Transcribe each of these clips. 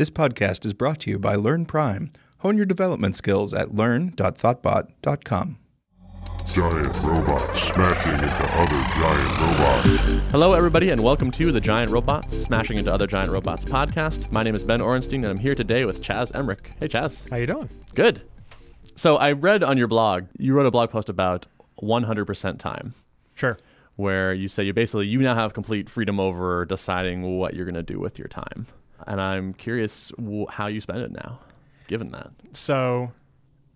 This podcast is brought to you by Learn Prime. Hone your development skills at learn.thoughtbot.com. Giant robots smashing into other giant robots. Hello, everybody, and welcome to the Giant Robots Smashing into Other Giant Robots podcast. My name is Ben Orenstein, and I'm here today with Chas Emerick. Hey, Chas. How you doing? Good. So I read on your blog, you wrote a blog post about 100% time, Sure. where you say you basically you now have complete freedom over deciding what you're going to do with your time. And I'm curious w- how you spend it now, given that. So,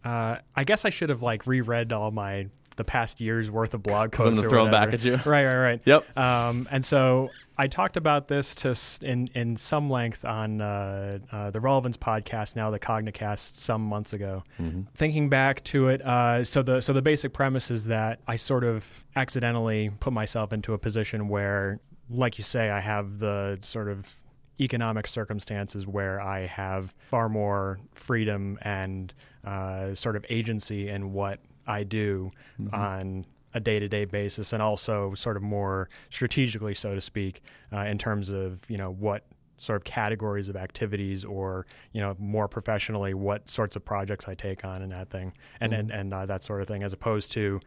uh, I guess I should have like reread all my the past year's worth of blog I'm posts. or back at you. Right, right, right. Yep. Um, and so I talked about this to s- in in some length on uh, uh, the Relevance podcast, now the Cognicast, some months ago. Thinking back to it, uh, so the so the basic premise is that I sort of accidentally put myself into a position where, like you say, I have the sort of economic circumstances where I have far more freedom and uh, sort of agency in what I do on a day-to-day basis, and also sort of more strategically, so to speak, uh, in terms of you know what sort of categories of activities or you know more professionally what sorts of projects I take on and that thing and and, and uh, that sort of thing as opposed to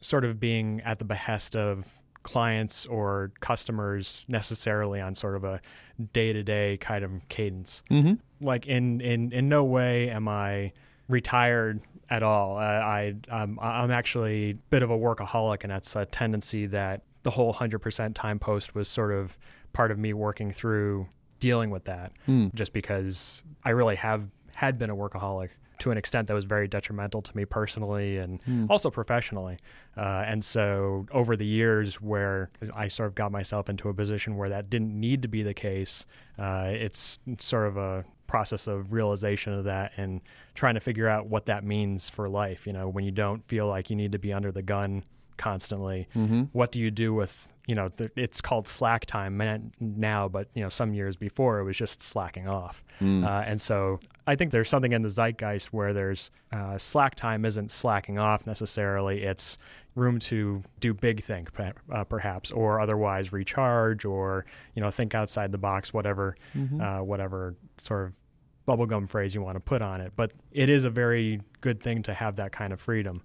sort of being at the behest of clients or customers necessarily on sort of a day-to-day kind of cadence Mm-hmm. like in in in no way am I retired at all. Uh, I I'm, I'm actually a bit of a workaholic, and that's a tendency that the whole hundred percent time post was sort of part of me working through dealing with that. Hmm. Just because I really have had been a workaholic to an extent that was very detrimental to me personally and also professionally. Uh, and so over the years where I sort of got myself into a position where that didn't need to be the case, uh, it's sort of a process of realization of that and trying to figure out what that means for life. You know, when you don't feel like you need to be under the gun constantly, what do you do with you know th- it's called slack time now but you know some years before it was just slacking off. Hmm. uh, and so i think there's something in the zeitgeist where there's uh, slack time isn't slacking off necessarily. It's room to do big per- uh, perhaps or otherwise recharge or you know think outside the box whatever uh, whatever sort of bubblegum phrase you want to put on it. But it is a very good thing to have that kind of freedom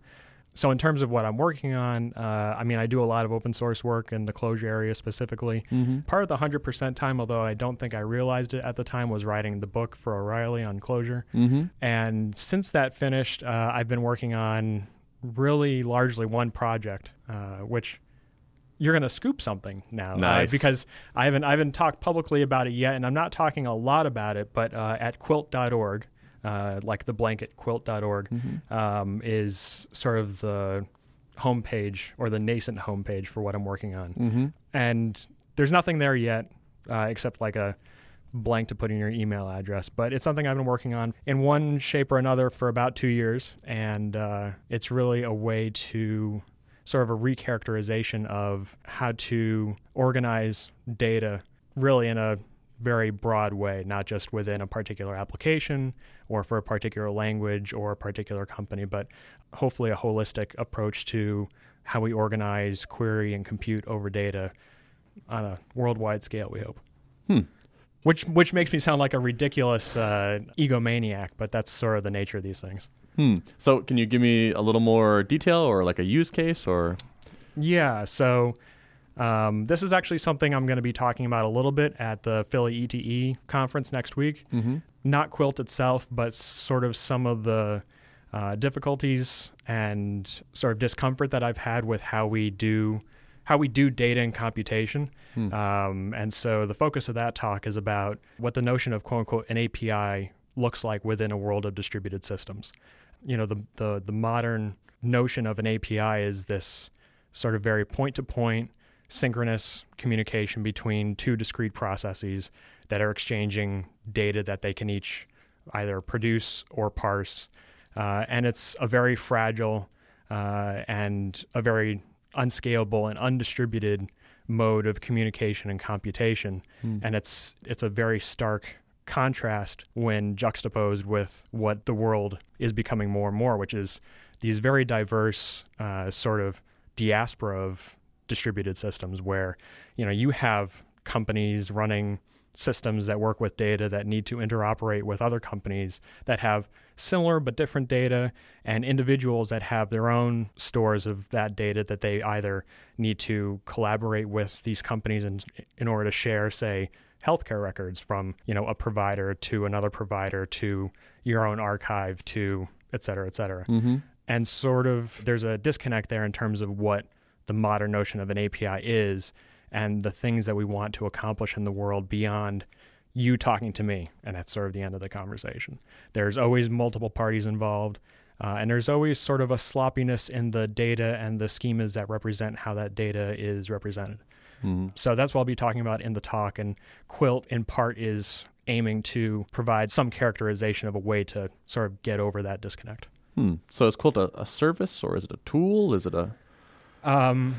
so in terms of what I'm working on, uh, I mean, I do a lot of open source work in the Clojure area specifically. Part of the 100% time, although I don't think I realized it at the time, was writing the book for O'Reilly on Clojure. Mm-hmm. And since that finished, uh, I've been working on really largely one project, uh, which you're going to scoop something now, uh, Nice. because I haven't I haven't talked publicly about it yet, and I'm not talking a lot about it. But uh, at quilt.org, uh, like the blanket quilt.org, um, is sort of the homepage or the nascent homepage for what I'm working on. Mm-hmm. And there's nothing there yet, uh, except like a blank to put in your email address. But it's something I've been working on in one shape or another for about two years, and uh, it's really a way to sort of a recharacterization of how to organize data really in a very broad way, not just within a particular application or for a particular language or a particular company, but hopefully a holistic approach to how we organize, query, and compute over data on a worldwide scale. We hope. Hmm. Which which makes me sound like a ridiculous uh, egomaniac, but that's sort of the nature of these things. Hmm. So, can you give me a little more detail or like a use case or? Yeah. So um, this is actually something I'm going to be talking about a little bit at the Philly ETE conference next week. Mm-hmm. Not Quilt itself, but sort of some of the uh, difficulties and sort of discomfort that I've had with how we do how we do data and computation. Um, and so the focus of that talk is about what the notion of quote unquote an API looks like within a world of distributed systems. You know, the the the modern notion of an API is this sort of very point to point synchronous communication between two discrete processes that are exchanging data that they can each either produce or parse. Uh, and it's a very fragile uh, and a very unscalable and undistributed mode of communication and computation. And it's it's a very stark contrast when juxtaposed with what the world is becoming more and more, which is these very diverse uh, sort of diaspora of distributed systems where you know you have companies running systems that work with data that need to interoperate with other companies that have similar but different data and individuals that have their own stores of that data that they either need to collaborate with these companies in, in order to share say healthcare records from you know a provider to another provider to your own archive to et cetera et cetera Mm-hmm. and sort of there's a disconnect there in terms of what the modern notion of an API is and the things that we want to accomplish in the world beyond you talking to me and that's sort of the end of the conversation there's always multiple parties involved uh, and there's always sort of a sloppiness in the data and the schemas that represent how that data is represented Mm-hmm. so that's what I'll be talking about in the talk. And Quilt, in part, is aiming to provide some characterization of a way to sort of get over that disconnect. Hmm. So is Quilt a, a service or is it a tool? Is it a? Um,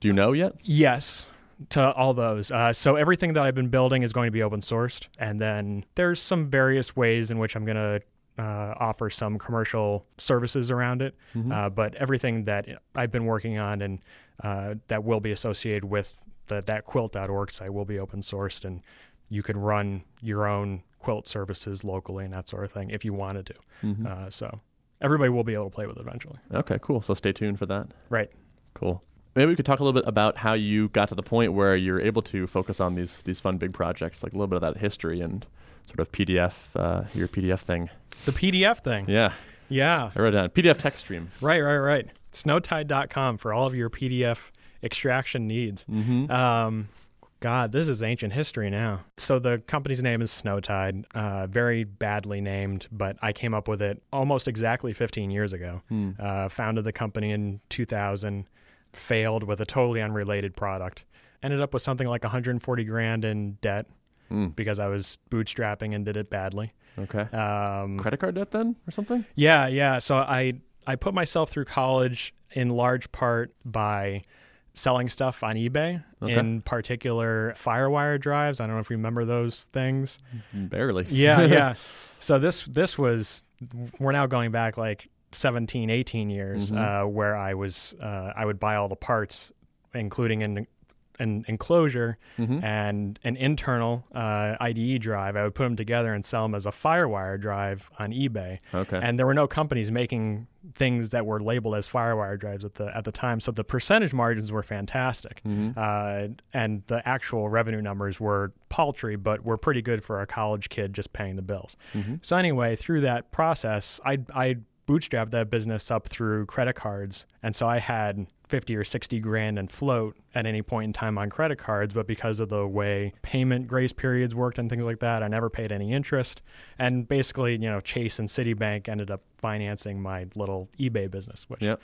Do you know yet? yes, to all those. Uh, so everything that I've been building is going to be open sourced, and then there's some various ways in which I'm going to. Uh, offer some commercial services around it, Mhm. uh, but everything that I've been working on and uh, that will be associated with the, that quilt.org site will be open sourced, and you can run your own quilt services locally and that sort of thing if you wanted to. Mhm. Uh, so everybody will be able to play with it eventually. okay, cool. So stay tuned for that. Right. Cool. Maybe we could talk a little bit about how you got to the point where you're able to focus on these these fun big projects, like a little bit of that history and sort of PDF, uh, your PDF thing. The PDF thing. Yeah, Yeah. I wrote it down. PDF text stream. Right, right, right. Snowtide.com for all of your PDF extraction needs. Mm-hmm. Um, God, this is ancient history now. So the company's name is Snowtide, uh, very badly named, but I came up with it almost exactly 15 years ago. Hmm. Uh, founded the company in 2000, failed with a totally unrelated product. Ended up with something like 140 grand in debt Mm. because I was bootstrapping and did it badly. Okay. Um, Credit card debt then, or something? yeah, yeah. So I I put myself through college in large part by selling stuff on eBay, Okay. in particular FireWire drives. I don't know if you remember those things. Barely. Yeah, yeah. So this this was we're now going back like 17, 18 years Mhm. uh, where I was uh, I would buy all the parts, including an an enclosure Mm-hmm. and an internal uh, IDE drive. I would put them together and sell them as a FireWire drive on eBay Okay. and there were no companies making things that were labeled as FireWire drives at the at the time. So the percentage margins were fantastic, mm-hmm. uh, and the actual revenue numbers were paltry, but were pretty good for a college kid just paying the bills. Mm-hmm. So anyway, through that process, I I bootstrapped that business up through credit cards, and so I had. 50 or 60 grand in float at any point in time on credit cards but because of the way payment grace periods worked and things like that i never paid any interest and basically you know chase and citibank ended up financing my little ebay business which Yep.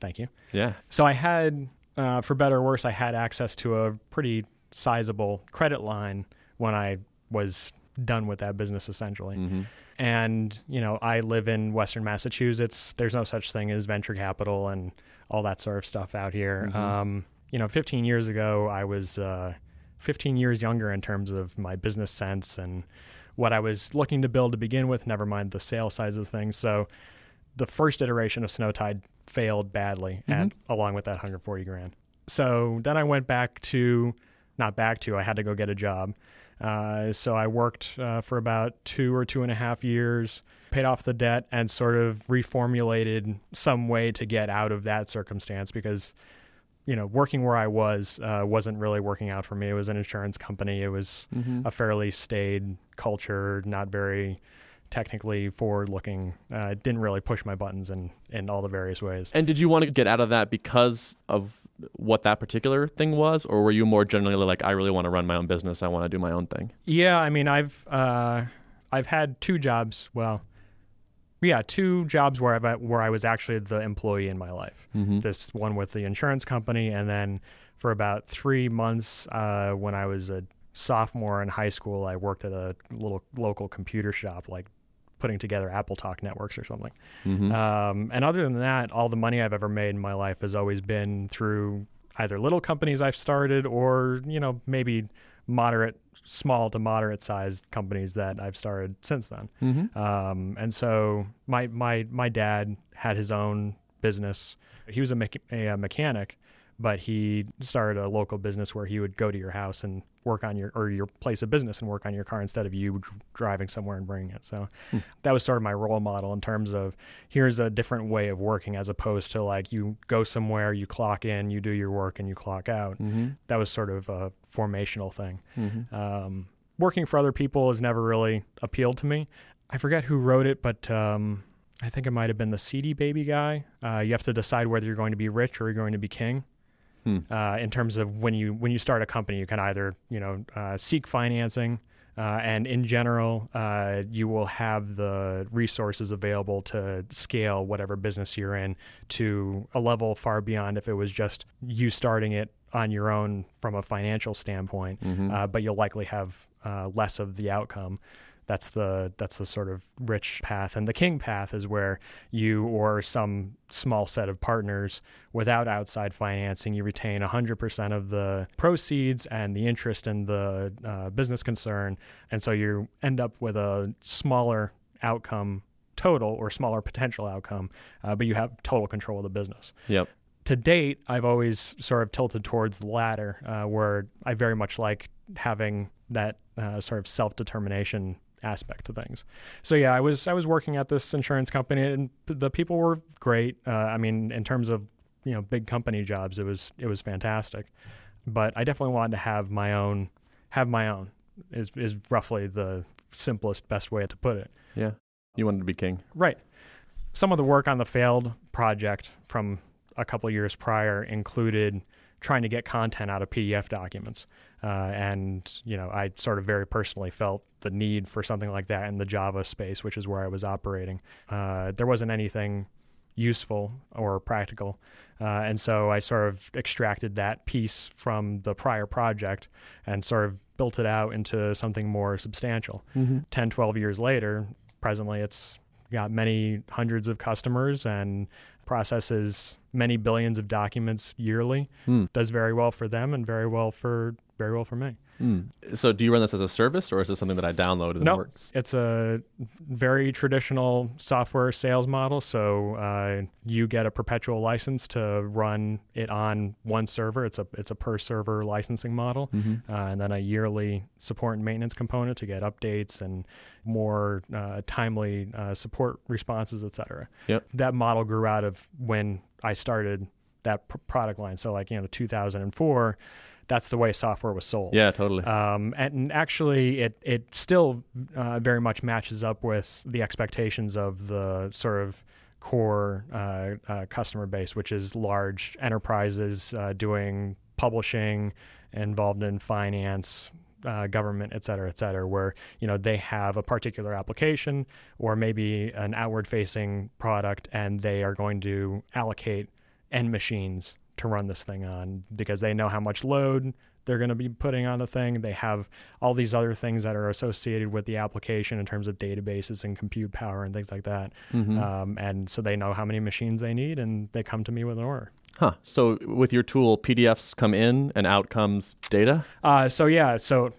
thank you Yeah. so i had uh, for better or worse i had access to a pretty sizable credit line when i was done with that business essentially Mm-hmm. And you know i live in western massachusetts. There's no such thing as venture capital and all that sort of stuff out here. Mhm. um, you know 15 years ago i was uh, 15 years younger in terms of my business sense and what i was looking to build to begin with never mind the sales size of things. So the first iteration of snowtide failed badly and along with that 140 grand. So then i went back to not back to i had to go get a job uh, so I worked uh, for about two or two and a half years, paid off the debt, and sort of reformulated some way to get out of that circumstance because, you know, working where I was uh, wasn't really working out for me. It was an insurance company. It was Mm-hmm. a fairly staid culture, not very technically forward looking. Uh, it didn't really push my buttons in, in all the various ways. And did you want to get out of that because of what that particular thing was, or were you more generally like, I really want to run my own business, I want to do my own thing? Yeah, I mean, I've uh, I've had two jobs. Well, yeah, two jobs where I've where I was actually the employee in my life. Mm-hmm. This one with the insurance company, and then for about three months uh, when I was a sophomore in high school, I worked at a little local computer shop, like putting together Apple Talk networks or something. Mm-hmm. Um, and other than that, all the money I've ever made in my life has always been through either little companies I've started or, you know, maybe moderate, small to moderate sized companies that I've started since then. mm-hmm. Um, and so my, my, my dad had his own business. He was a, mecha- a, uh, mechanic, but he started a local business where he would go to your house and work on your or your place of business and work on your car instead of you driving somewhere and bringing it. So hmm. that was sort of my role model in terms of here's a different way of working as opposed to like you go somewhere, you clock in, you do your work, and you clock out. Mm-hmm. That was sort of a formational thing. Mm-hmm. Um, working for other people has never really appealed to me. I forget who wrote it, but um, I think it might have been the CD Baby guy. Uh, you have to decide whether you're going to be rich or you're going to be king. Hmm. Uh, in terms of when you when you start a company, you can either you know uh, seek financing, uh, and in general, uh, you will have the resources available to scale whatever business you're in to a level far beyond if it was just you starting it on your own from a financial standpoint. Mm-hmm. Uh, but you'll likely have less of the outcome that's the that's the sort of rich path. And the king path is where you or some small set of partners without outside financing you retain 100% of the proceeds and the interest in the uh, business concern. And so you end up with a smaller outcome total or smaller potential outcome uh, but you have total control of the business. Yep. To date, I've always sort of tilted towards the latter, uh, where I very much like having that uh, sort of self determination aspect to things. So yeah, I was I was working at this insurance company, and the people were great. Uh, I mean, in terms of you know big company jobs, it was it was fantastic. But I definitely wanted to have my own have my own is is roughly the simplest best way to put it. Yeah, you wanted to be king, right? Some of the work on the failed project from a couple years prior included trying to get content out of PDF documents. Uh, and you know, I sort of very personally felt the need for something like that in the Java space, which is where I was operating. Uh, there wasn't anything useful or practical, uh, and so I sort of extracted that piece from the prior project and sort of built it out into something more substantial. Mm-hmm. 10, 12 years later, presently it's got many hundreds of customers and processes many billions of documents yearly. Mm. Does very well for them and very well for very well for me. Mm. So, do you run this as a service, or is this something that I download and no, works? it's a very traditional software sales model. So, uh, you get a perpetual license to run it on one server. It's a it's a per server licensing model, mm-hmm. uh, and then a yearly support and maintenance component to get updates and more uh, timely uh, support responses, etc. Yep. That model grew out of when I started that pr- product line. So, like you know, 2004 that's the way software was sold. Yeah, totally. Um, and actually, it it still uh, very much matches up with the expectations of the sort of core uh, uh, customer base, which is large enterprises uh, doing publishing, involved in finance, uh, government, et cetera, et cetera, where you know they have a particular application or maybe an outward-facing product, and they are going to allocate end machines to run this thing on because they know how much load they're going to be putting on the thing. They have all these other things that are associated with the application in terms of databases and compute power and things like that. Mm-hmm. Um, and so they know how many machines they need and they come to me with an order. Huh. So with your tool, PDFs come in and out comes data. Uh, so yeah. So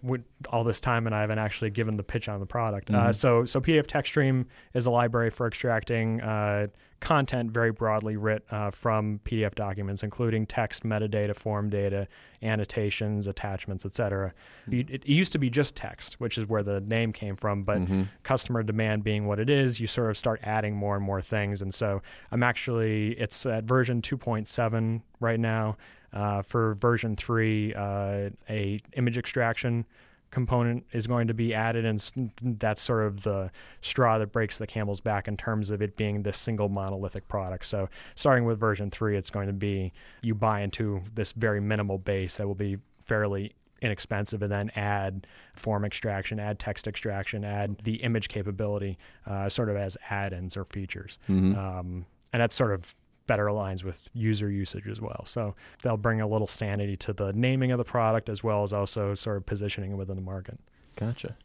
all this time, and I haven't actually given the pitch on the product. Uh, mm-hmm. Uh, so so PDF TextStream is a library for extracting uh, content very broadly writ uh, from PDF documents, including text, metadata, form data, annotations, attachments, etc. Mm-hmm. It, used to be just text, which is where the name came from, but mm-hmm. customer demand being what it is, you sort of start adding more and more things. And so I'm actually, it's at version 2.7 right now. Uh, for version 3, uh, a image extraction component is going to be added, and that's sort of the straw that breaks the camel's back in terms of it being this single monolithic product. So, starting with version three, it's going to be you buy into this very minimal base that will be fairly inexpensive and then add form extraction, add text extraction, add the image capability, uh, sort of as add-ins or features. Mm-hmm. Um, and that's sort of better aligns with user usage as well. So they'll bring a little sanity to the naming of the product as well as also sort of positioning it within the market. Gotcha.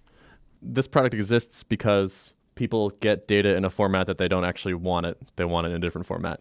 This product exists because people get data in a format that they don't actually want it. They want it in a different format.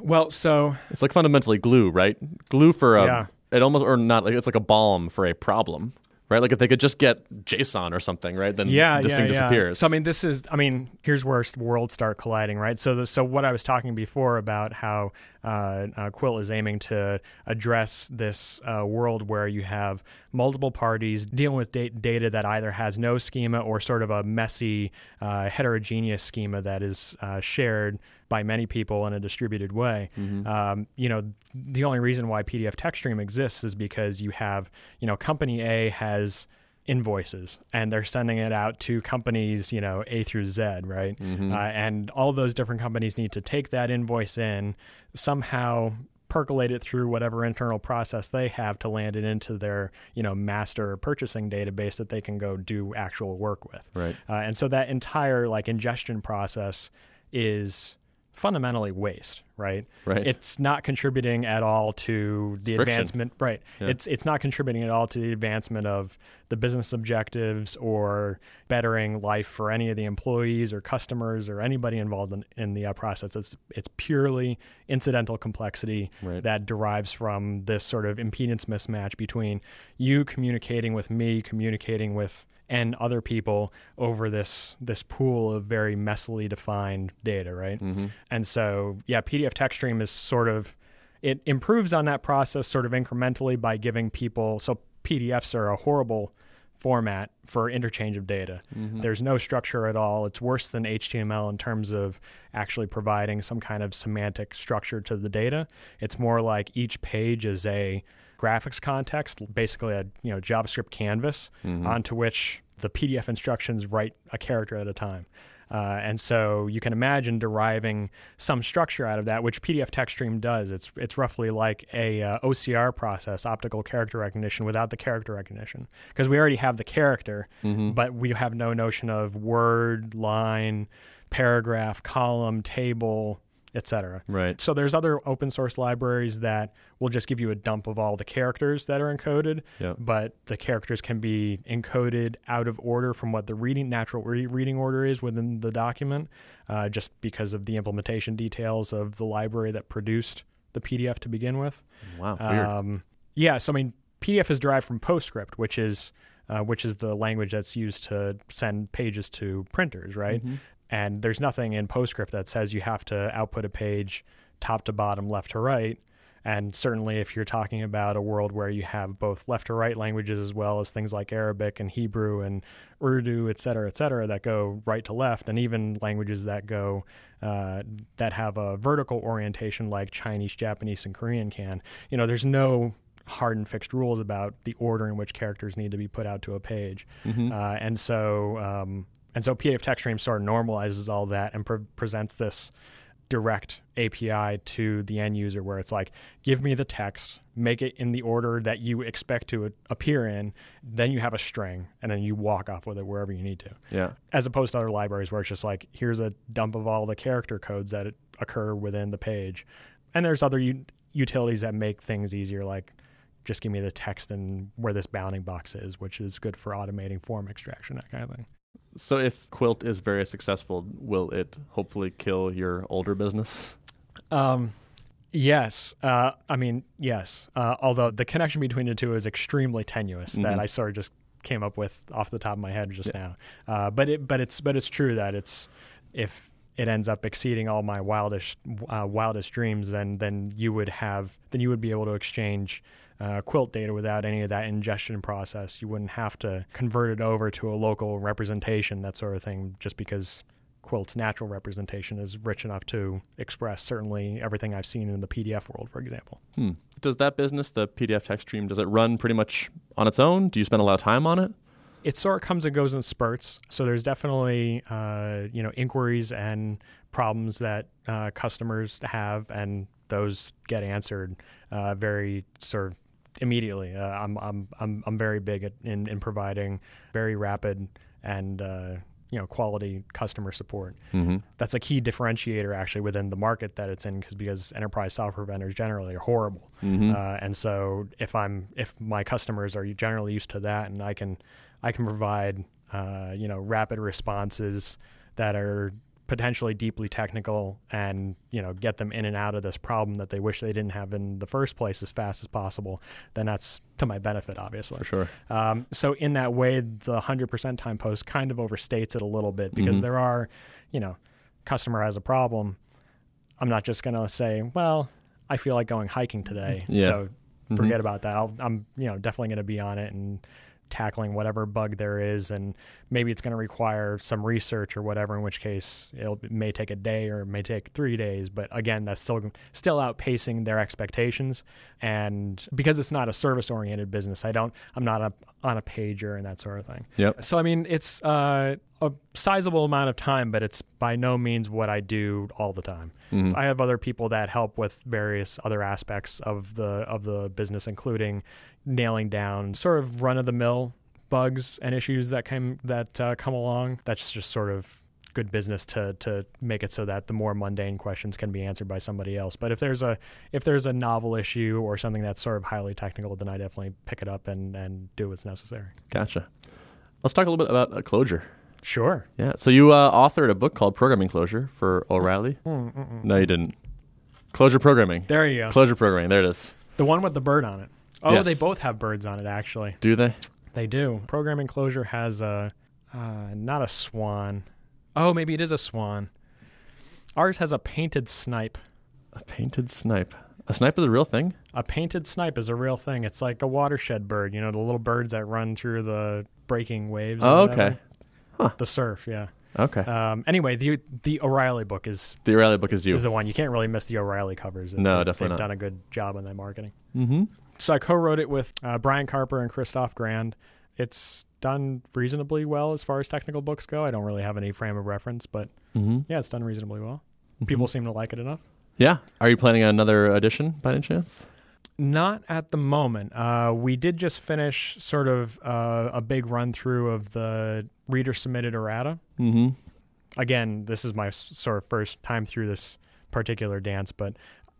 Well, so it's like fundamentally glue, right? Glue for a yeah. it almost or not like it's like a balm for a problem. Right? Like if they could just get JSON or something, right? Then yeah, this yeah, thing yeah. disappears. So I mean, this is I mean, here's where worlds start colliding, right? So the, so what I was talking before about how uh, uh, Quilt is aiming to address this uh, world where you have multiple parties dealing with da- data that either has no schema or sort of a messy, uh, heterogeneous schema that is uh, shared by many people in a distributed way. Um, you know, the only reason why PDF text stream exists is because you have, you know, company A has invoices and they're sending it out to companies, you know, A through Z, right? Uh, and all those different companies need to take that invoice in, somehow percolate it through whatever internal process they have to land it into their, you know, master purchasing database that they can go do actual work with. Right. Uh, and so that entire like ingestion process is fundamentally waste, right? Right. It's not contributing at all to the Friction. advancement, right? Yeah. It's it's not contributing at all to the advancement of the business objectives or bettering life for any of the employees or customers or anybody involved in, in the uh, process. It's it's purely incidental complexity Right. that derives from this sort of impedance mismatch between you communicating with me, communicating with and other people over this this pool of very messily defined data, right? Mm-hmm. And so, yeah, PDF text stream is sort of it improves on that process sort of incrementally by giving people so PDFs are a horrible format for interchange of data. There's no structure at all. It's worse than HTML in terms of actually providing some kind of semantic structure to the data. It's more like each page is a graphics context, basically a you know JavaScript canvas onto which the PDF instructions write a character at a time. Uh, and so you can imagine deriving some structure out of that, which PDF text stream does. It's it's roughly like a uh, OCR process, optical character recognition, without the character recognition, because we already have the character, but we have no notion of word, line, paragraph, column, table, etc. Right. So there's other open source libraries that will just give you a dump of all the characters that are encoded, Yeah. but the characters can be encoded out of order from what the reading natural re- reading order is within the document, uh, just because of the implementation details of the library that produced the PDF to begin with. Wow. Weird. Um, yeah, so I mean, PDF is derived from PostScript, which is uh, which is the language that's used to send pages to printers, right? And there's nothing in PostScript that says you have to output a page top to bottom, left to right. And certainly, if you're talking about a world where you have both left to right languages as well as things like Arabic and Hebrew and Urdu, et cetera, et cetera, that go right to left, and even languages that go uh, that have a vertical orientation like Chinese, Japanese, and Korean can, you know, there's no hard and fixed rules about the order in which characters need to be put out to a page. Mm-hmm. Uh, and so, um, and so PDF text stream sort of normalizes all that and pre- presents this direct API to the end user where it's like, give me the text, make it in the order that you expect to appear in, then you have a string, and then you walk off with it wherever you need to. Yeah. As opposed to other libraries where it's just like, here's a dump of all the character codes that occur within the page. And there's other u- utilities that make things easier, like just give me the text and where this bounding box is, which is good for automating form extraction, that kind of thing. So if Quilt is very successful, will it hopefully kill your older business? Um, yes. Uh, I mean, yes. Uh, although the connection between the two is extremely tenuous that Mhm. I sort of just came up with off the top of my head just Yeah. now. Uh, but it, but it's, but it's true that it's if it ends up exceeding all my wildest, uh, wildest dreams, then then you would have, then you would be able to exchange. Uh, quilt data without any of that ingestion process. You wouldn't have to convert it over to a local representation, that sort of thing, just because Quilt's natural representation is rich enough to express certainly everything I've seen in the PDF world, for example. Hmm. Does that business, the PDF text stream, does it run pretty much on its own? Do you spend a lot of time on it? It sort of comes and goes in spurts. So there's definitely uh, you know inquiries and problems that uh, customers have, and those get answered uh, very sort of immediately. Uh, I'm I'm I'm I'm very big at, in in providing very rapid and uh, you know quality customer support. Mm-hmm. that's a key differentiator actually within the market that it's in because because enterprise software vendors generally are horrible Mm-hmm. uh, and so if i'm if my customers are generally used to that and i can i can provide uh, you know rapid responses that are potentially deeply technical and you know get them in and out of this problem that they wish they didn't have in the first place as fast as possible then that's to my benefit obviously For sure. um, so in that way the 100% time post kind of overstates it a little bit because Mhm. there are you know customer has a problem i'm not just going to say well i feel like going hiking today Yeah. so Mhm. forget about that I'll, i'm you know definitely going to be on it and tackling whatever bug there is and maybe it's going to require some research or whatever in which case it'll, it may take a day or it may take three days but again that's still still outpacing their expectations and because it's not a service oriented business i don't i'm not a, on a pager and that sort of thing Yep. so i mean it's uh, a sizable amount of time but it's by no means what i do all the time Mhm. I have other people that help with various other aspects of the of the business, including nailing down sort of run of the mill bugs and issues that come that uh, come along. That's just sort of good business to to make it so that the more mundane questions can be answered by somebody else. But if there's a if there's a novel issue or something that's sort of highly technical, then I definitely pick it up and and do what's necessary. Gotcha. Let's talk a little bit about uh, Clojure. Sure. Yeah. So you uh, authored a book called Programming Clojure for O'Reilly. Mm-mm-mm. No, you didn't. Clojure Programming. There you go. Clojure Programming. There it is. The one with the bird on it. Oh, Yes. they both have birds on it actually. Do they? They do. Program enclosure has a uh, not a swan. Oh, maybe it is a swan. Ours has a painted snipe. A painted snipe. A snipe is a real thing. A painted snipe is a real thing. It's like a watershed bird. You know, the little birds that run through the breaking waves. Oh, okay. Huh. The surf, yeah. Okay. Um, anyway, the the O'Reilly book is the O'Reilly book is you. is the one. You can't really miss the O'Reilly covers. No, They- definitely They've not. done a good job on that marketing. mm-hmm. So I co-wrote it with uh, Brian Carper and Christophe Grand. It's done reasonably well as far as technical books go. I don't really have any frame of reference, but Mm-hmm. yeah, it's done reasonably well. People seem to like it enough. Yeah. Are you planning another edition by any chance? Not at the moment. Uh, we did just finish sort of uh, a big run through of the reader submitted errata. Mm-hmm. Again, this is my sort of first time through this particular dance, but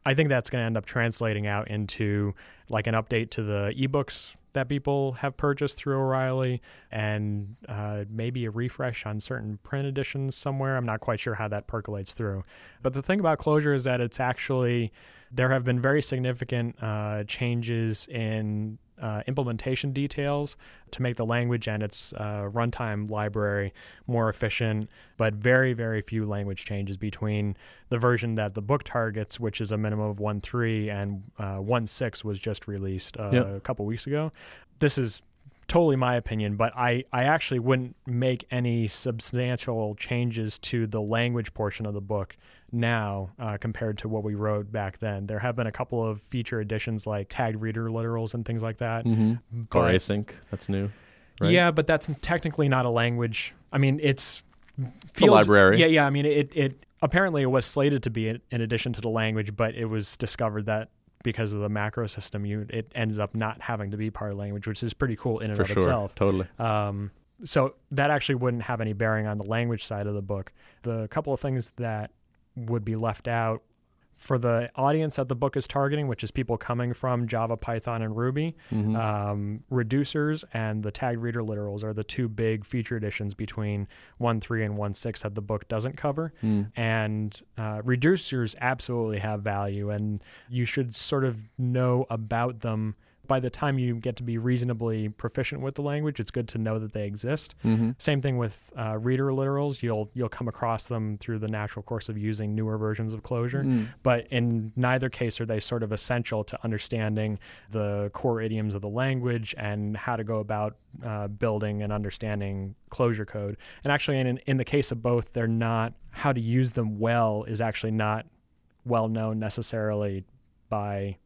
I think that's going to end up translating out into like an update to the ebooks that people have purchased through O'Reilly and uh, maybe a refresh on certain print editions somewhere. I'm not quite sure how that percolates through. But the thing about Clojure is that it's actually, there have been very significant uh, changes in uh, implementation details to make the language and its uh, runtime library more efficient, but very, very few language changes between the version that the book targets, which is a minimum of 1.3, and uh, 1.6 was just released uh, Yep. a couple weeks ago. This is totally my opinion, but I, I actually wouldn't make any substantial changes to the language portion of the book now uh, compared to what we wrote back then. There have been a couple of feature additions like tagged reader literals and things like that. Mm-hmm. But- async. That's new. Right? Yeah, but that's technically not a language. I mean, it's a library. Yeah, yeah. I mean, it it apparently it was slated to be in addition to the language, but it was discovered that because of the macro system, you it ends up not having to be part of language, which is pretty cool in and For of sure. itself. Totally. Um, so that actually wouldn't have any bearing on the language side of the book. The couple of things that would be left out for the audience that the book is targeting, which is people coming from Java, Python, and Ruby, Mhm. um, reducers and the tagged reader literals are the two big feature additions between 1.3 and 1.6 that the book doesn't cover. Mm. And uh, reducers absolutely have value, and you should sort of know about them. By the time you get to be reasonably proficient with the language, it's good to know that they exist. Mm-hmm. Same thing with uh, reader literals. You'll you'll come across them through the natural course of using newer versions of Clojure, Mm. but in neither case are they sort of essential to understanding the core idioms of the language and how to go about uh, building and understanding Clojure code. And actually, in, in the case of both, they're not, how to use them well is actually not well known necessarily by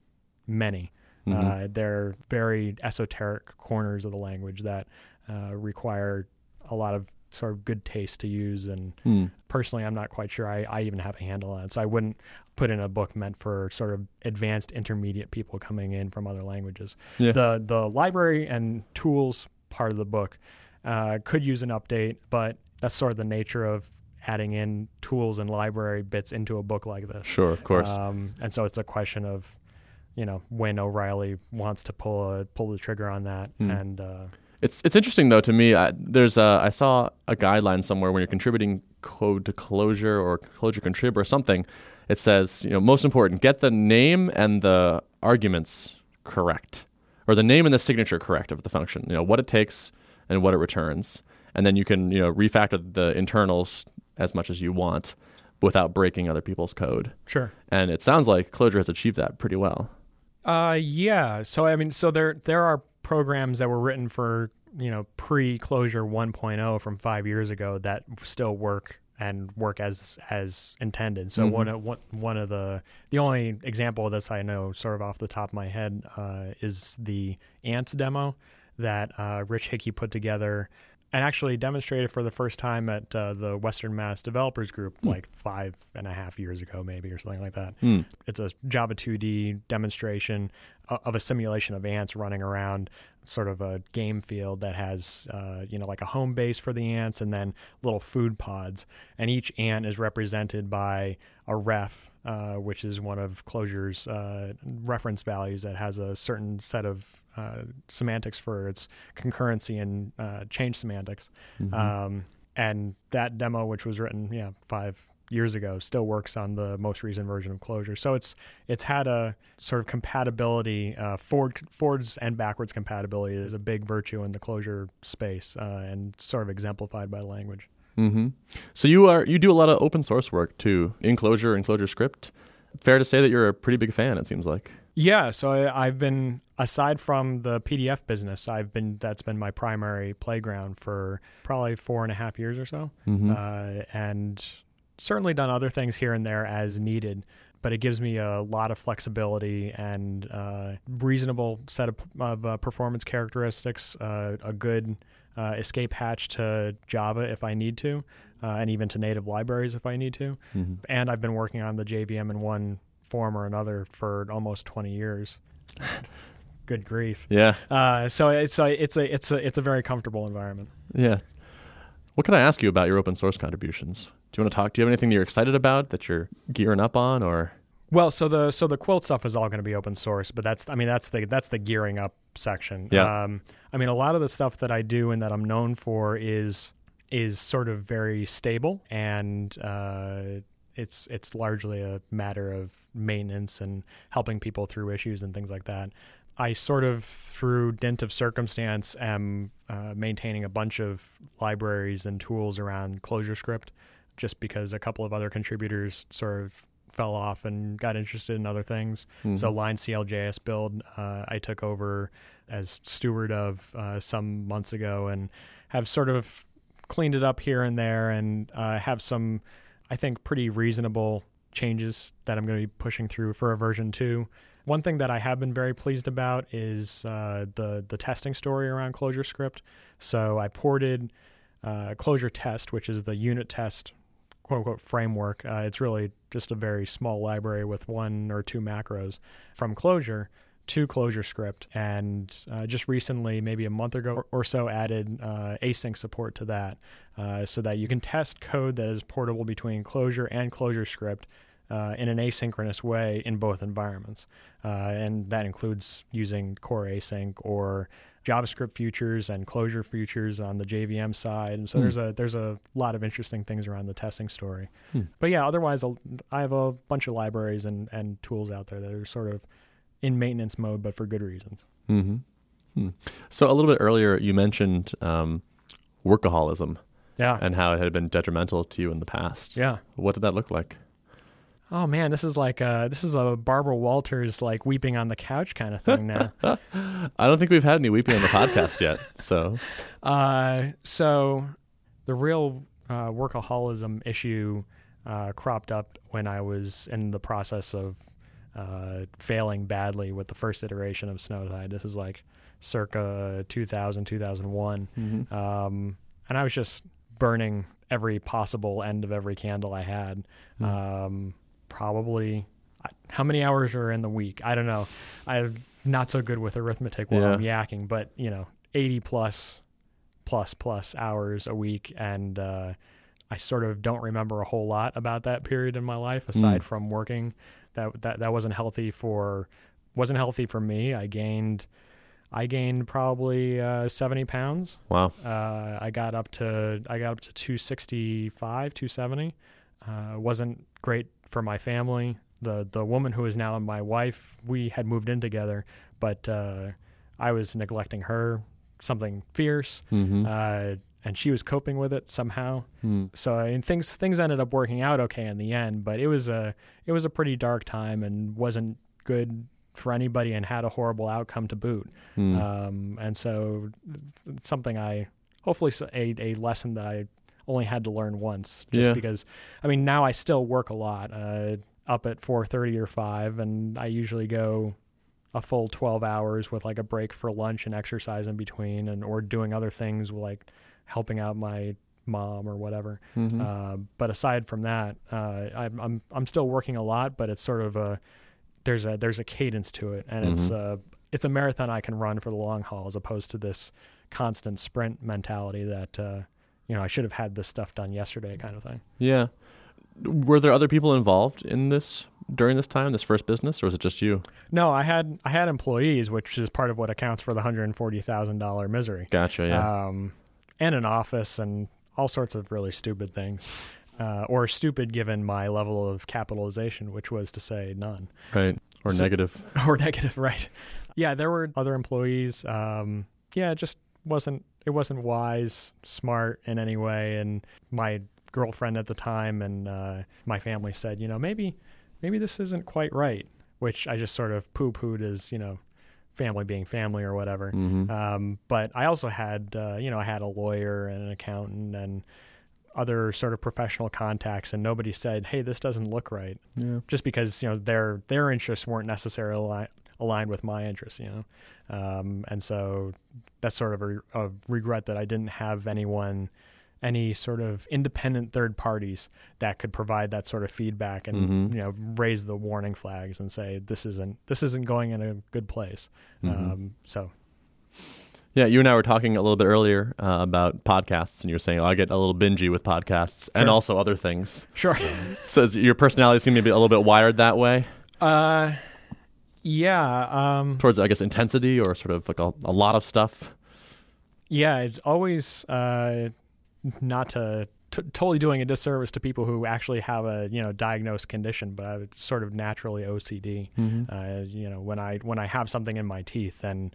many. Mhm. Uh, they're very esoteric corners of the language that uh, require a lot of sort of good taste to use and Mm. personally i'm not quite sure I, I even have a handle on it so i wouldn't put in a book meant for sort of advanced intermediate people coming in from other languages Yeah. the the library and tools part of the book uh, could use an update but that's sort of the nature of adding in tools and library bits into a book like this Sure, of course. um, and so it's a question of you know when o'reilly wants to pull a pull the trigger on that Hmm. and uh, It's it's interesting though to me. I, there's a, I saw a guideline somewhere when you're contributing code to Clojure or Clojure contrib or something. It says you know most important get the name and the arguments correct, or the name and the signature correct of the function. You know what it takes and what it returns, and then you can you know refactor the internals as much as you want without breaking other people's code. Sure. And it sounds like Clojure has achieved that pretty well. Uh, yeah. So I mean, so there there are programs that were written for you know pre-Clojure 1.0 from five years ago that still work and work as as intended. So Mhm. one of one, one of the the only example of this I know sort of off the top of my head uh, is the ants demo that uh, Rich Hickey put together and actually demonstrated for the first time at uh, the Western Mass Developers Group like five and a half years ago, maybe or something like that. Hmm. it's a Java 2D demonstration of a simulation of ants running around sort of a game field that has uh, you know like a home base for the ants and then little food pods. And each ant is represented by a ref uh, which is one of Clojure's uh, reference values that has a certain set of uh, semantics for its concurrency and uh, change semantics Mhm. um, and that demo, which was written, yeah, five years ago, still works on the most recent version of Clojure. So it's it's had a sort of compatibility, uh, forward forwards and backwards compatibility is a big virtue in the Clojure space, uh, and sort of exemplified by language. hmm So you are you do a lot of open source work too in Clojure and ClojureScript. Fair to say that you're a pretty big fan. It seems like. Yeah, so I, I've been aside from the PDF business, I've been that's been my primary playground for probably four and a half years or so. Mm-hmm. uh, and certainly done other things here and there as needed. But it gives me a lot of flexibility and uh, reasonable set of, of uh, performance characteristics, uh, a good uh, escape hatch to Java if I need to, uh, and even to native libraries if I need to. mm-hmm. And I've been working on the JVM in one form or another for almost 20 years. good grief. Yeah, Uh, so it's a, it's a it's a it's a very comfortable environment. yeah. What can I ask you about your open source contributions? Do you want to talk? Do you have anything that you're excited about that you're gearing up on, or? Well, so the so the quilt stuff is all going to be open source, but that's I mean that's the that's the gearing up section. Yeah. Um, I mean a lot of the stuff that I do and that I'm known for is is sort of very stable and uh, it's it's largely a matter of maintenance and helping people through issues and things like that. I sort of, through dint of circumstance, am uh, maintaining a bunch of libraries and tools around ClojureScript, just because a couple of other contributors sort of fell off and got interested in other things. Mhm. So lein-cljsbuild uh, I took over as steward of uh, some months ago and have sort of cleaned it up here and there and uh, have some, I think, pretty reasonable changes that I'm going to be pushing through for a version two. One thing that I have been very pleased about is uh, the the testing story around ClojureScript. So I ported uh, Clojure Test, which is the unit test quote unquote framework. Uh, it's really just a very small library with one or two macros from Clojure to ClojureScript, and uh, just recently, maybe a month ago or so, added uh, async support to that, uh, so that you can test code that is portable between Clojure and ClojureScript uh, in an asynchronous way in both environments, uh, and that includes using core async or JavaScript futures and Clojure futures on the JVM side. And so Hmm. there's a there's a lot of interesting things around the testing story. Hmm. But yeah, otherwise I'll, I have a bunch of libraries and and tools out there that are sort of in maintenance mode, but for good reasons. Mm-hmm. Hmm. So a little bit earlier, you mentioned um, workaholism Yeah. and how it had been detrimental to you in the past. yeah. What did that look like? Oh man, this is like uh this is a Barbara Walters like weeping on the couch kind of thing now. I don't think we've had any weeping on the podcast yet. So, Uh, so the real uh, workaholism issue uh, cropped up when I was in the process of uh, failing badly with the first iteration of Snowtide. This is like circa 2000, 2001. Mhm. Um, and I was just burning every possible end of every candle I had. Hmm. Um, probably, how many hours are in the week? I don't know. I'm not so good with arithmetic while Yeah. I'm yakking, but you know, 80 plus, plus, plus hours a week. And uh, I sort of don't remember a whole lot about that period in my life aside Mm. from working. That, that, that wasn't healthy for, wasn't healthy for me. I gained, I gained probably uh, 70 pounds. Wow. Uh, I got up to I got up to 265, 270. Uh, wasn't great for my family. The the woman who is now my wife, we had moved in together, but uh, I was neglecting her, something fierce, Mm-hmm. And she was coping with it somehow. Hmm. So I mean, things things ended up working out okay in the end, but it was a it was a pretty dark time and wasn't good for anybody and had a horrible outcome to boot. Hmm. Um, and so something I hopefully a, a lesson that I only had to learn once just Yeah. because I mean now I still work a lot uh, up at 4:30 or 5 and I usually go a full 12 hours with like a break for lunch and exercise in between and or doing other things like helping out my mom or whatever Mhm. uh, but aside from that, uh, I'm, I'm I'm still working a lot, but it's sort of a there's a there's a cadence to it, and it's Mhm. a it's a marathon I can run for the long haul, as opposed to this constant sprint mentality that uh, you know I should have had this stuff done yesterday, kind of thing. yeah. Were there other people involved in this during this time, this first business, or was it just you? No, I had I had employees, which is part of what accounts for the hundred and forty thousand dollar misery. Gotcha. Yeah. um, and an office and all sorts of really stupid things, uh, or stupid given my level of capitalization, which was to say none right. Or so- negative. or negative, right? Yeah, there were other employees. Um, yeah, it just wasn't it wasn't wise, smart in any way, and my girlfriend at the time and uh, my family said, you know, maybe maybe this isn't quite right, which I just sort of poo pooed as you know, family being family or whatever. Mm-hmm. Um, but I also had, uh, you know, I had a lawyer and an accountant and other sort of professional contacts, and nobody said, "Hey, this doesn't look right," yeah. just because you know their their interests weren't necessarily ali- aligned with my interests, you know, um, and so that's sort of a, a regret that I didn't have anyone. Any sort of independent third parties that could provide that sort of feedback and Mhm. you know raise the warning flags and say this isn't this isn't going in a good place. Mhm. Um, so Yeah, you and I were talking a little bit earlier uh, about podcasts, and you were saying, oh, I get a little bingy with podcasts and also other things. sure. So is your personality seems to be a little bit wired that way Uh, yeah, um, towards, I guess, intensity or sort of like a, a lot of stuff. yeah. It's always uh, not to t- totally doing a disservice to people who actually have a you know diagnosed condition, but I sort of naturally OCD. Mm-hmm. Uh, you know, when I when I have something in my teeth, then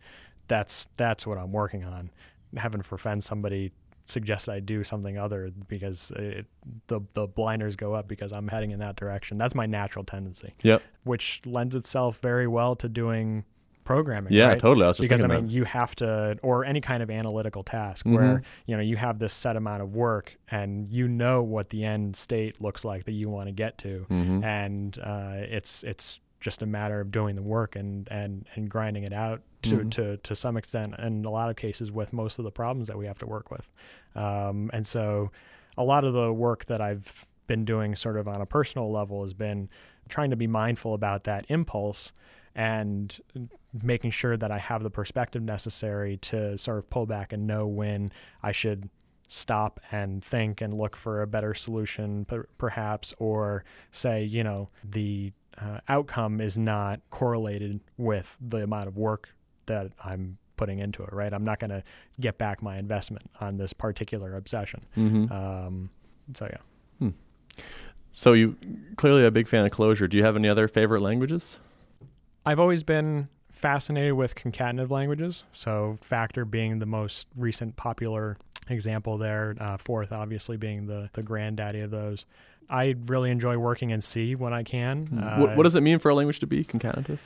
that's that's what I'm working on. Heaven forfend somebody suggests I do something other because it, the the blinders go up because I'm heading in that direction. That's my natural tendency. Yep. which lends itself very well to doing programming. Yeah, right? totally. I was just because I mean, that. you have to, or any kind of analytical task Mhm. where you know you have this set amount of work and you know what the end state looks like that you want to get to, Mhm. and uh, it's it's just a matter of doing the work and and and grinding it out to Mhm. to to some extent, in a lot of cases with most of the problems that we have to work with, um, and so a lot of the work that I've been doing, sort of on a personal level, has been trying to be mindful about that impulse and making sure that I have the perspective necessary to sort of pull back and know when I should stop and think and look for a better solution, per- perhaps, or say, you know, the uh, outcome is not correlated with the amount of work that I'm putting into it, right? I'm not going to get back my investment on this particular obsession. Mhm. Um, so, yeah. So you clearly a big fan of Clojure. Do you have any other favorite languages? I've always been fascinated with concatenative languages. So Factor being the most recent popular example there, uh, Forth obviously being the the granddaddy of those. I really enjoy working in C when I can. Uh, what, what does it mean for a language to be concatenative?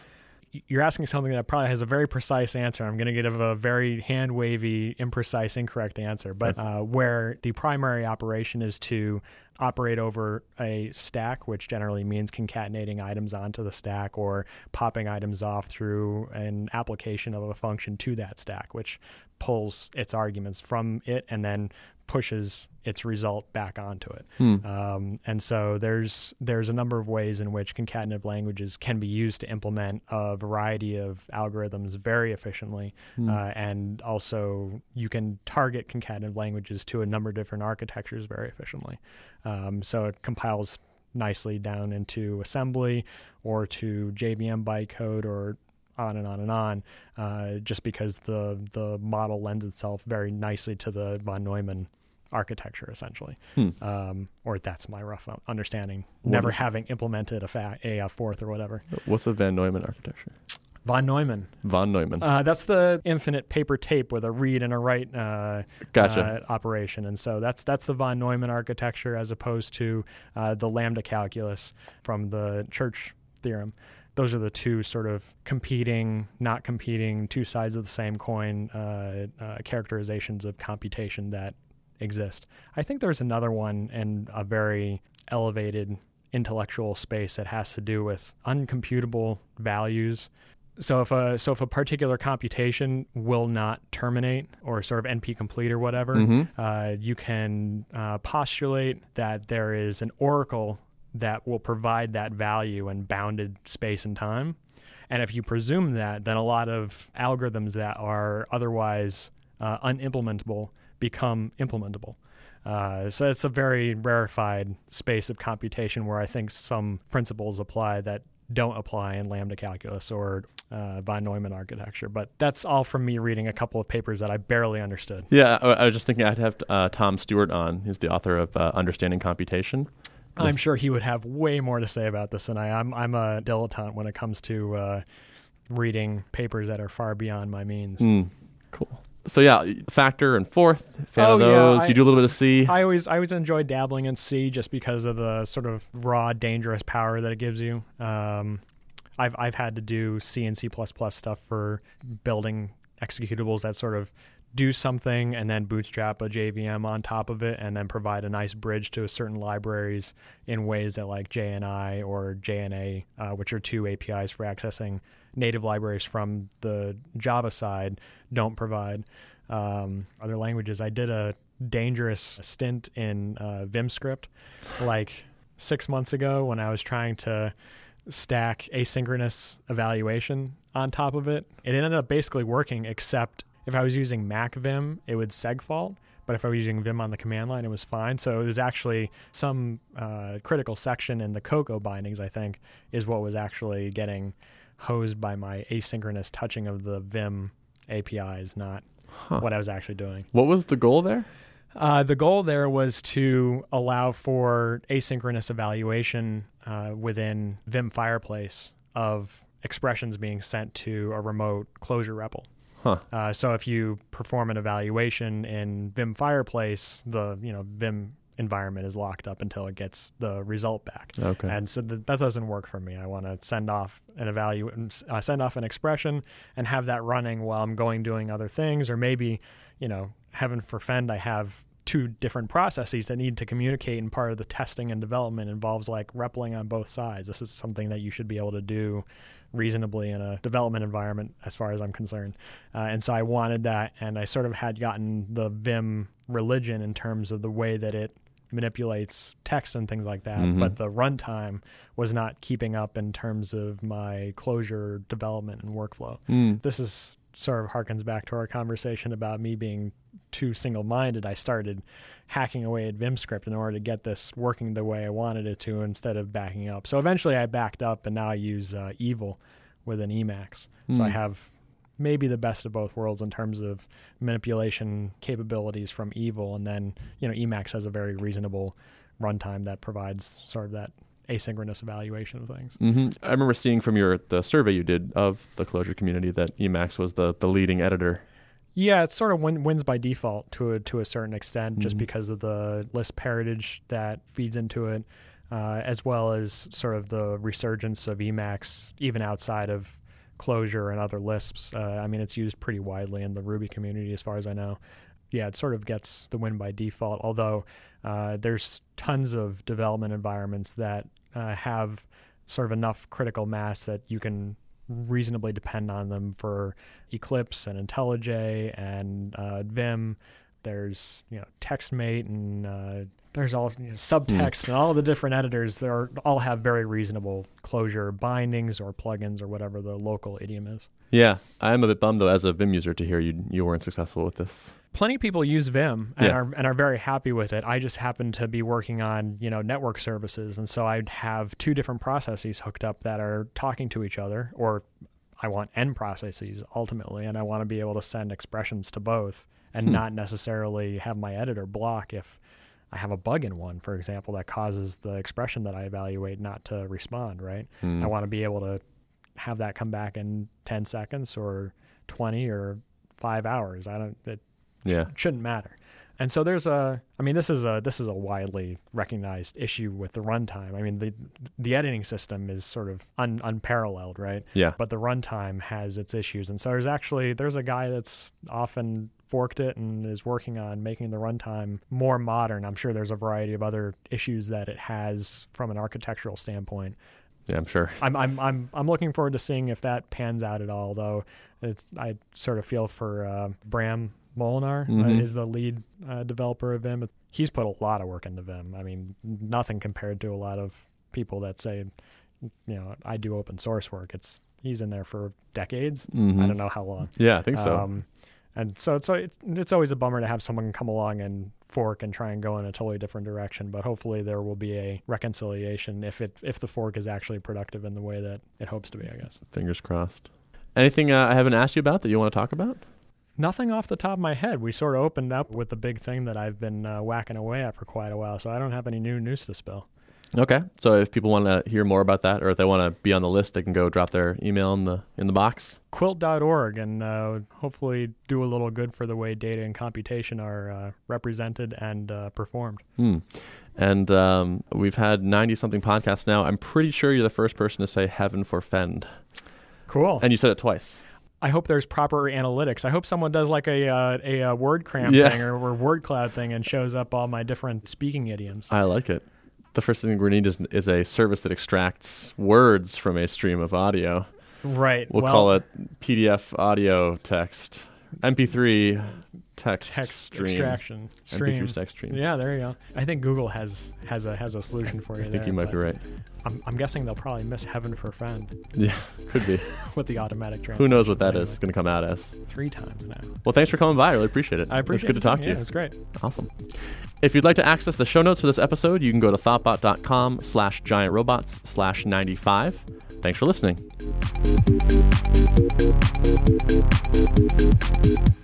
You're asking something that probably has a very precise answer. I'm going to give a very hand wavy, imprecise, incorrect answer. But uh, where the primary operation is to operate over a stack, which generally means concatenating items onto the stack or popping items off through an application of a function to that stack, which pulls its arguments from it and then pushes its result back onto it. Hmm. Um, and so there's there's a number of ways in which concatenative languages can be used to implement a variety of algorithms very efficiently, Hmm. uh, and also you can target concatenative languages to a number of different architectures very efficiently. Um, so it compiles nicely down into assembly or to JVM bytecode or on and on and on, uh, just because the the model lends itself very nicely to the von Neumann architecture, essentially. Hmm. Um, or that's my rough understanding. What Never is it? having implemented a, fa- a, uh Forth or whatever. What's the Van Neumann architecture? Von Neumann. Von Neumann. Uh, that's the infinite paper tape with a read and a write uh, gotcha. uh, operation, and so that's that's the von Neumann architecture as opposed to uh, the lambda calculus from the Church theorem. Those are the two sort of competing, not competing, two sides of the same coin uh, uh, characterizations of computation that exist. I think there's another one in a very elevated intellectual space that has to do with uncomputable values so if a so if a particular computation will not terminate or sort of NP complete or whatever, Mhm. uh, you can uh, postulate that there is an oracle that will provide that value in bounded space and time. And if you presume that, then a lot of algorithms that are otherwise uh, unimplementable become implementable. Uh, so it's a very rarefied space of computation where I think some principles apply that don't apply in lambda calculus or uh, von Neumann architecture. But that's all from me reading a couple of papers that I barely understood. Yeah, I, I was just thinking I'd have uh, Tom Stuart on. He's the author of uh, Understanding Computation. I'm sure he would have way more to say about this than I. I'm I'm a dilettante when it comes to uh, reading papers that are far beyond my means. Mm, cool. So yeah, factor and Forth. Fan Oh, of yeah, those. I- you do a little bit of C. I always I always enjoy dabbling in C just because of the sort of raw dangerous power that it gives you. Um, I've I've had to do C and C stuff for building executables that sort of do something and then bootstrap a JVM on top of it and then provide a nice bridge to certain libraries in ways that like JNI or JNA, uh, which are two APIs for accessing native libraries from the Java side, don't provide. Um, other languages, I did a dangerous stint in uh, VimScript like six months ago when I was trying to stack asynchronous evaluation on top of it. It ended up basically working, except if I was using MacVim, it would segfault. But if I was using Vim on the command line, it was fine. So it was actually some uh, critical section in the Cocoa bindings, I think, is what was actually getting hosed by my asynchronous touching of the Vim APIs, not Huh. what I was actually doing. What was the goal there? Uh, the goal there was to allow for asynchronous evaluation uh, within Vim Fireplace of expressions being sent to a remote Clojure REPL. Huh. Uh, so if you perform an evaluation in Vim Fireplace, the you know Vim environment is locked up until it gets the result back. Okay. And so th- that doesn't work for me. I want to send off an evalu- uh, send off an expression and have that running while I'm going doing other things, or maybe, you know, heaven forfend, I have two different processes that need to communicate, and part of the testing and development involves like repling on both sides. This is something that you should be able to do reasonably in a development environment, as far as I'm concerned. Uh, and so I wanted that, and I sort of had gotten the Vim religion in terms of the way that it manipulates text and things like that, Mhm. but the runtime was not keeping up in terms of my Clojure development and workflow. Mm. This is sort of harkens back to our conversation about me being too single-minded. I started hacking away at VimScript in order to get this working the way I wanted it to instead of backing up. So eventually I backed up and now I use uh, Evil with an Emacs. So I Mm. have maybe the best of both worlds in terms of manipulation capabilities from Evil, and then you know Emacs has a very reasonable runtime that provides sort of that asynchronous evaluation of things. hmm I remember seeing from your the survey you did of the Clojure community that Emacs was the, the leading editor. Yeah, it sort of win, wins by default to a to a certain extent, just Mhm. because of the Lisp heritage that feeds into it, uh, as well as sort of the resurgence of Emacs even outside of Clojure and other Lisps. Uh, I mean, it's used pretty widely in the Ruby community, as far as I know. Yeah, it sort of gets the win by default. Although uh, there's tons of development environments that uh, have sort of enough critical mass that you can reasonably depend on them for Eclipse and IntelliJ and uh, Vim. There's you know TextMate and uh, there's all you know, subtext and all the different editors. Are all have very reasonable Clojure bindings or plugins or whatever the local idiom is. Yeah, I'm a bit bummed though as a Vim user to hear you you weren't successful with this. Plenty of people use Vim and Yeah. are and are very happy with it. I just happen to be working on you know network services, and so I'd have two different processes hooked up that are talking to each other or I want end processes ultimately, and I want to be able to send expressions to both and Hmm. not necessarily have my editor block if I have a bug in one, for example, that causes the expression that I evaluate not to respond, right? Hmm. I want to be able to have that come back in 10 seconds or 20 or 5 hours. I don't it Yeah. shouldn't matter. And so there's a I mean this is a this is a widely recognized issue with the runtime. I mean the the editing system is sort of un, unparalleled, right? Yeah. But the runtime has its issues. And so there's actually there's a guy that's often forked it and is working on making the runtime more modern. I'm sure there's a variety of other issues that it has from an architectural standpoint. Yeah, I'm sure. I'm I'm I'm I'm looking forward to seeing if that pans out at all. Though it's I sort of feel for uh, Bram Moolenaar uh, Mhm. is the lead uh, developer of Vim. He's put a lot of work into Vim. I mean, nothing compared to a lot of people that say, you know, I do open source work. It's he's in there for decades. Mhm. I don't know how long. Yeah, I think so. Um, and so it's it's it's always a bummer to have someone come along and fork and try and go in a totally different direction. But hopefully there will be a reconciliation if it if the fork is actually productive in the way that it hopes to be. I guess Fingers crossed. Anything uh, I haven't asked you about that you want to talk about? Nothing off the top of my head. We sort of opened up with the big thing that I've been uh, whacking away at for quite a while, so I don't have any new news to spill. Okay. So if people want to hear more about that, or if they want to be on the list, they can go drop their email in the in the box. Quilt.org and uh, hopefully do a little good for the way data and computation are uh, represented and uh, performed. Hmm. And um, we've had ninety something podcasts now. I'm pretty sure you're the first person to say "heaven forfend," Cool. and you said it twice. I hope there's proper analytics. I hope someone does like a uh, a, uh word cramp Yeah. thing or, or word cloud thing and shows up all my different speaking idioms. I like it. The first thing we need is, is a service that extracts words from a stream of audio. right. We'll well, call it PDF audio text, MP3 text, text stream, extraction stream. MP3 text stream. Yeah, there you go. I think Google has has a has a solution for you. I think there, you might be right. I'm, I'm guessing they'll probably miss heaven for a friend Yeah, could be. with the automatic translation. Who knows what that is Anyway, going to come out as? Three times now. Well, thanks for coming by. I really appreciate it. I appreciate It's good to it. talk to Yeah, you. It's great. Awesome. If you'd like to access the show notes for this episode, you can go to thoughtbot.com slash giant robots slash 95. Thanks for listening thank you